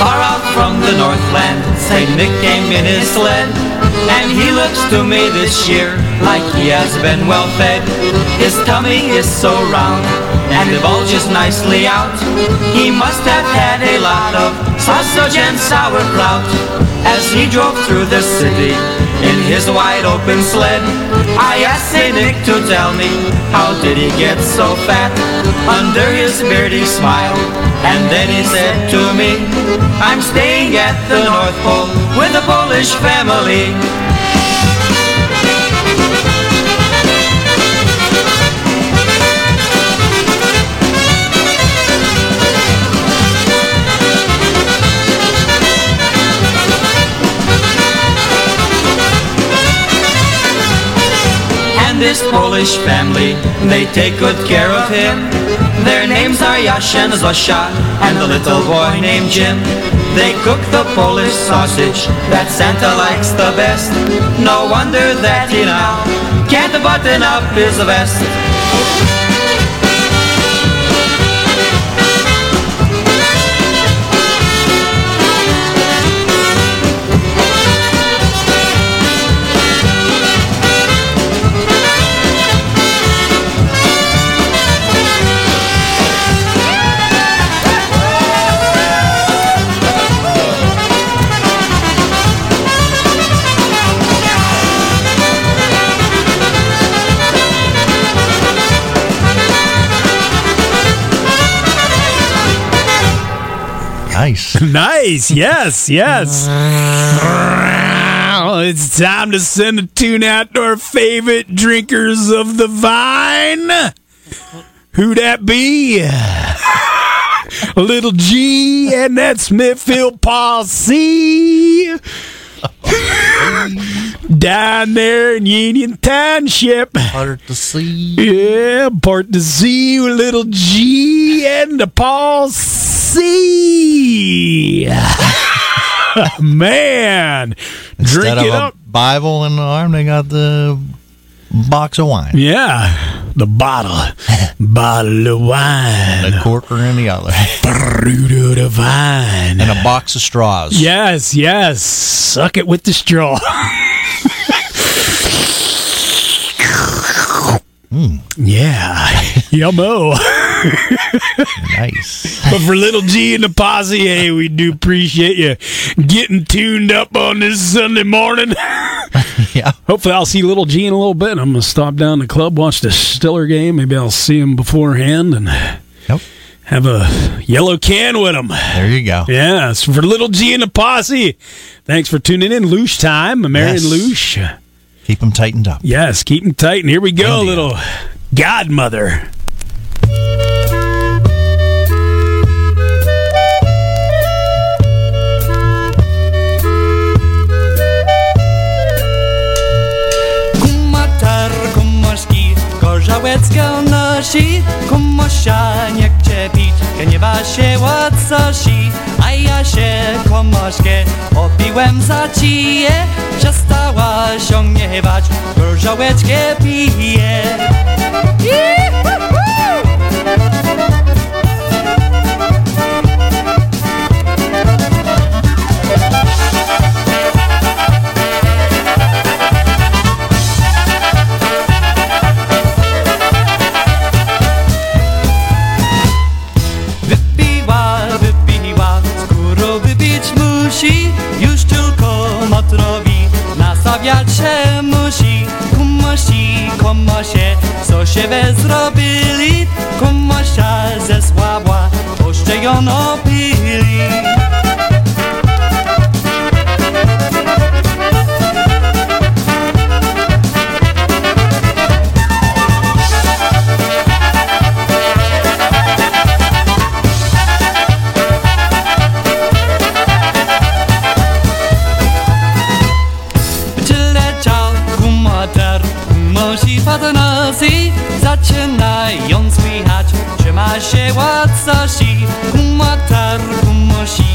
Far out from the Northland, Saint Nick came in his sled. And he looks to me this year like he has been well fed. His tummy is so round, and it bulges nicely out. He must have had a lot of sausage and sauerkraut. As he drove through the city in his wide open sled, I asked Saint Nick to tell me how did he get so fat. Under his beard he smiled, and then he said to me, I'm staying at the North Pole with a Polish family. And this Polish family, they take good care of him. Their names are Yash and Zosha, and the little boy named Jim. They cook the Polish sausage that Santa likes the best. No wonder that he now can't button up his vest. Nice. nice. Yes, yes. It's time to send a tune out to our favorite drinkers of the vine. Who that be? Little G and that Smithfield posse. Down there in Union Township. Part to see. Yeah, part to see with little G and the posse. Man, Instead drink of it a up. Bible in the arm, they got the box of wine. Yeah, the bottle, bottle of wine, The corker in the other. fruit of the vine, And a box of straws. Yes, yes. Suck it with the straw. Hmm. Yeah. Yummo. nice. But for little G and the posse, hey, we do appreciate you getting tuned up on this Sunday morning. yeah. Hopefully, I'll see little G in a little bit. I'm going to stop down the club, watch the Stiller game. Maybe I'll see him beforehand and Yep. have a yellow can with him. There you go. Yeah, so for little G and the posse, thanks for tuning in. Loosh time, Marion Yes. Loosh. Keep them tightened up. Yes, keep them tight. And here we go, India. little godmother. Gorzałecka nosi Kumosia nie chce pić, gniewa się A ja się komoszkę opiłem. Za cije Przestała się gniewać, gorzałeczkę pije Wypiła, komosie, co się we zrobili, komosia zesłabła, poszczejono pi. Zaczynają słychać, trzyma się łacosi Kumoter, kumosi,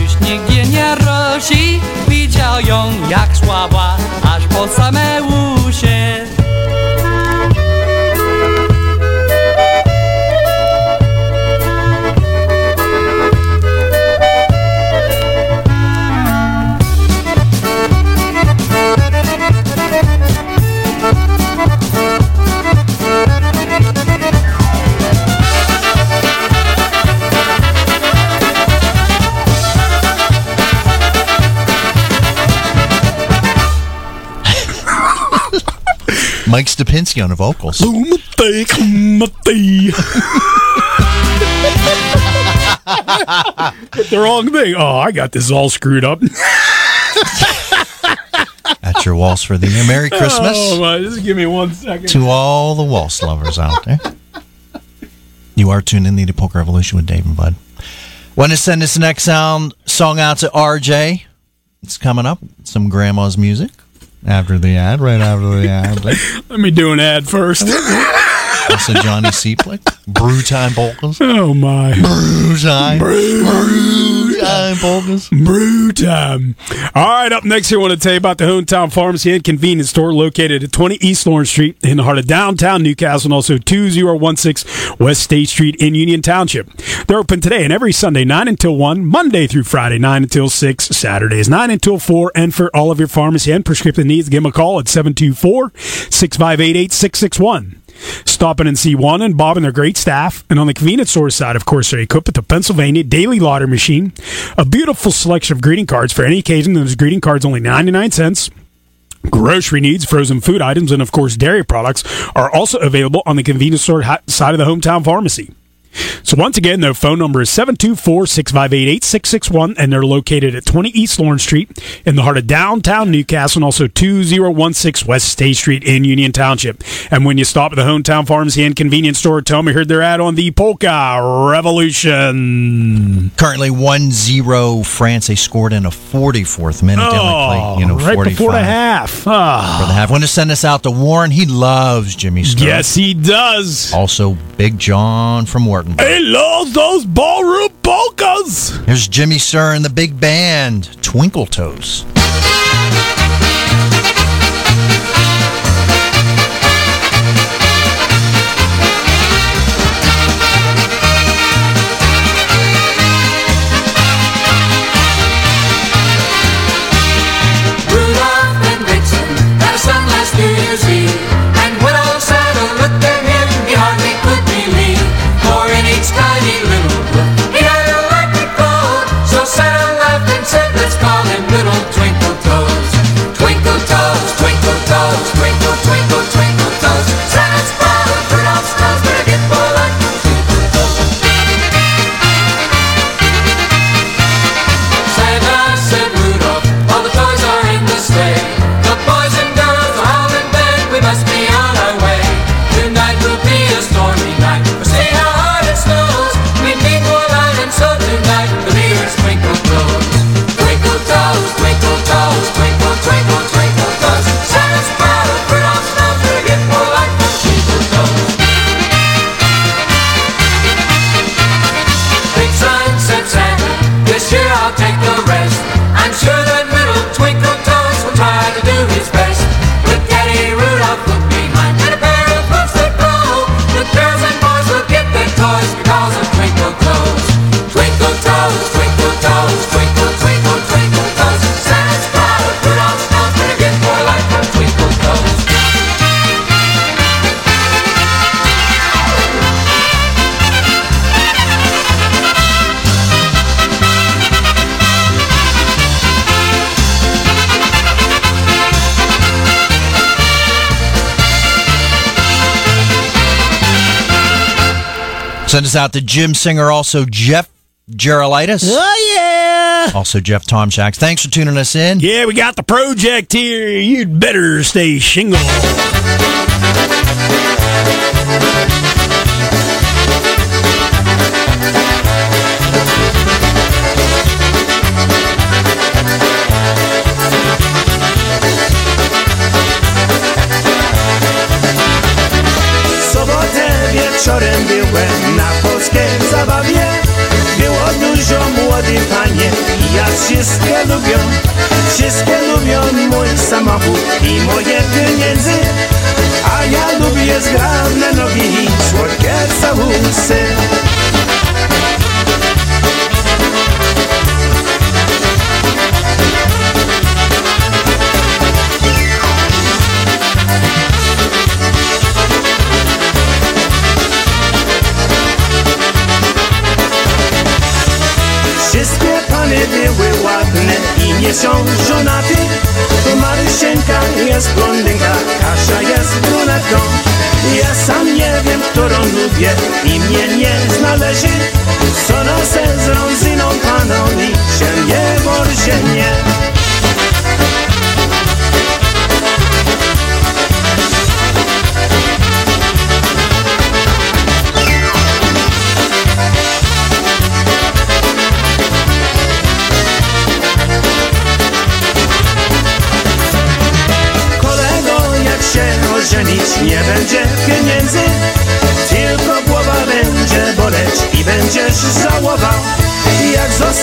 już nigdzie nie rosi Widział ją jak słaba, aż po same Mike Stupinski on the vocals. Hit the wrong thing. Oh, I got this all screwed up. That's your waltz for the year. Merry Christmas Oh, my, just give me one second. to all the waltz lovers out there. You are tuned in to the Polka Revolution with Dave and Bud. Want to send this next sound song out to RJ? It's coming up. Some grandma's music. After the ad, right after the ad. Let me do an ad first. Also Johnny Seaplick. Brew time polkas. oh, my. Brew time. Brew time polkas. Brew time. All right, up next here, I want to tell you about the Hometown Pharmacy and Convenience Store located at 20 East Lawrence Street in the heart of downtown New Castle and also 2016 West State Street in Union Township. They're open today and every Sunday, 9 until 1, Monday through Friday, 9 until 6, Saturdays, 9 until 4, and for all of your pharmacy and prescription needs, give them a call at 724 658 8661. Stop in and see Juan and Bob and their great staff. And on the convenience store side, of course, they're equipped with the Pennsylvania Daily Lauder Machine, a beautiful selection of greeting cards for any occasion. Those greeting cards only 99 cents. Grocery needs, frozen food items, and of course, dairy products are also available on the convenience store side of the hometown pharmacy. So once again, their phone number is 724-658-8661, and they're located at 20 East Lawrence Street in the heart of downtown New Castle, and also 2016 West State Street in Union Township. And when you stop at the Hometown Pharmacy and Convenience Store, tell me you heard their ad on the Polka Revolution. Currently 1-0 France. They scored in a 44th minute. Oh, played, you know, right 45 before the half. Ah. For the half. Want to send us out to Warren? He loves Jimmy Sturr. Yes, he does. Also, Big John from He loves those ballroom polkas. Here's Jimmy Sturr and the big band, Twinkle Toes. Send us out to Jim Singer, also Jeff Gerolitis. Oh, yeah. Also Jeff Tomshacks. Thanks for tuning us in. Yeah, we got the project here. You'd better stay shingle. Młodych panie ja wszystkie lubią Wszystkie lubią mój samochód i moje pieniędzy. A ja lubię zgrabne nogi i słodkie całusy są żonaty Maryszenka jest blondynka, Kasia jest brunetką. Ja sam nie wiem, którą lubię i mnie nie znależy Co nosę z Ronzyną paną i się nie borżenie Kolego,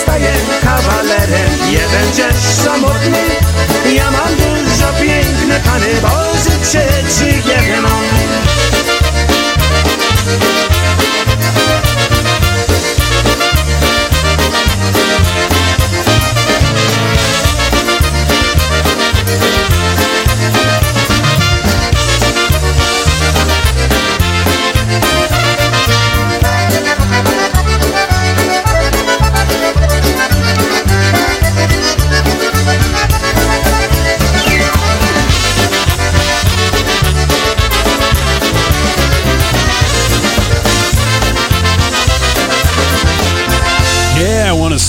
staję kawalerem, nie będziesz samotny. Ja mam dużo piękne pany,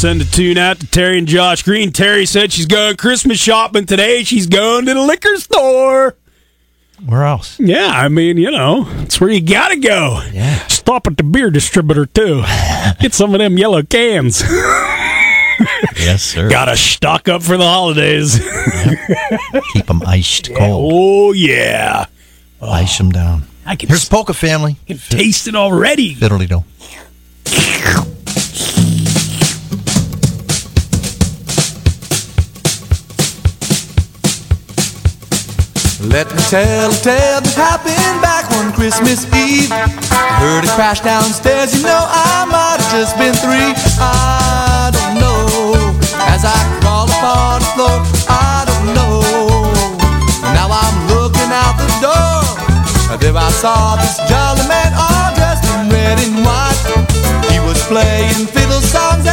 send a tune out to Terry and Josh Green. Terry said she's going Christmas shopping today. She's going to the liquor store. Where else? Yeah, I mean, you know, it's where you gotta go. Yeah. Stop at the beer distributor too. Get some of them yellow cans. Yes, sir. Gotta stock up for the holidays. Keep them iced cold. oh yeah, Ice them down. I can Here's Polka Family. You can taste it already. Fiddly do. Let me tell a tale that happened back one Christmas Eve. I heard it crash downstairs, you know I might have just been three. I don't know. As I crawl upon the floor, I don't know. Now I'm looking out the door. There I saw this jolly man all dressed in red and white. He was playing fiddle songs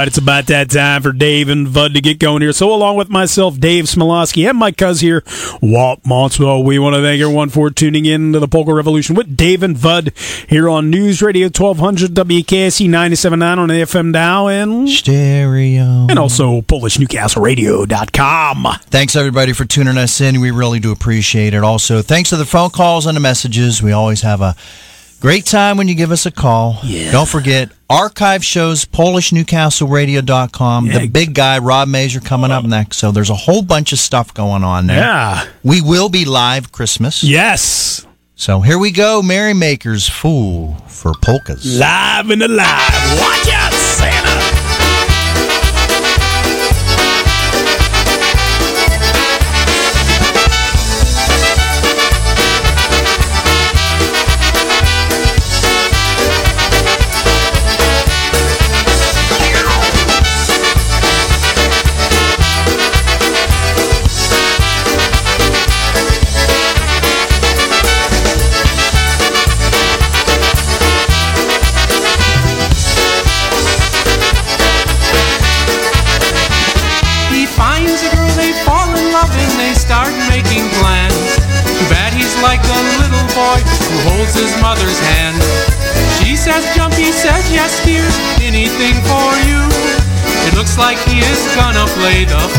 right, it's about that time for Dave and Bud to get going here. So, along with myself, Dave Smialowski, and my cuz here, Walt Monstwil, we want to thank everyone for tuning in to the Polka Revolution with Dave and Bud here on News Radio 1200 WKST 97.9 on the FM dial and stereo, and also PolishNewcastleRadio.com. Thanks everybody for tuning us in. We really do appreciate it. Also, thanks to the phone calls and the messages. We always have a great time when you give us a call. Yeah. Don't forget archive shows PolishNewcastleRadio.com. The big guy Rob Major coming up next. So there's a whole bunch of stuff going on there. Yeah. We will be live Christmas. Yes. So here we go. Merrymakers Fool for polkas. Live and alive. Watch out, gonna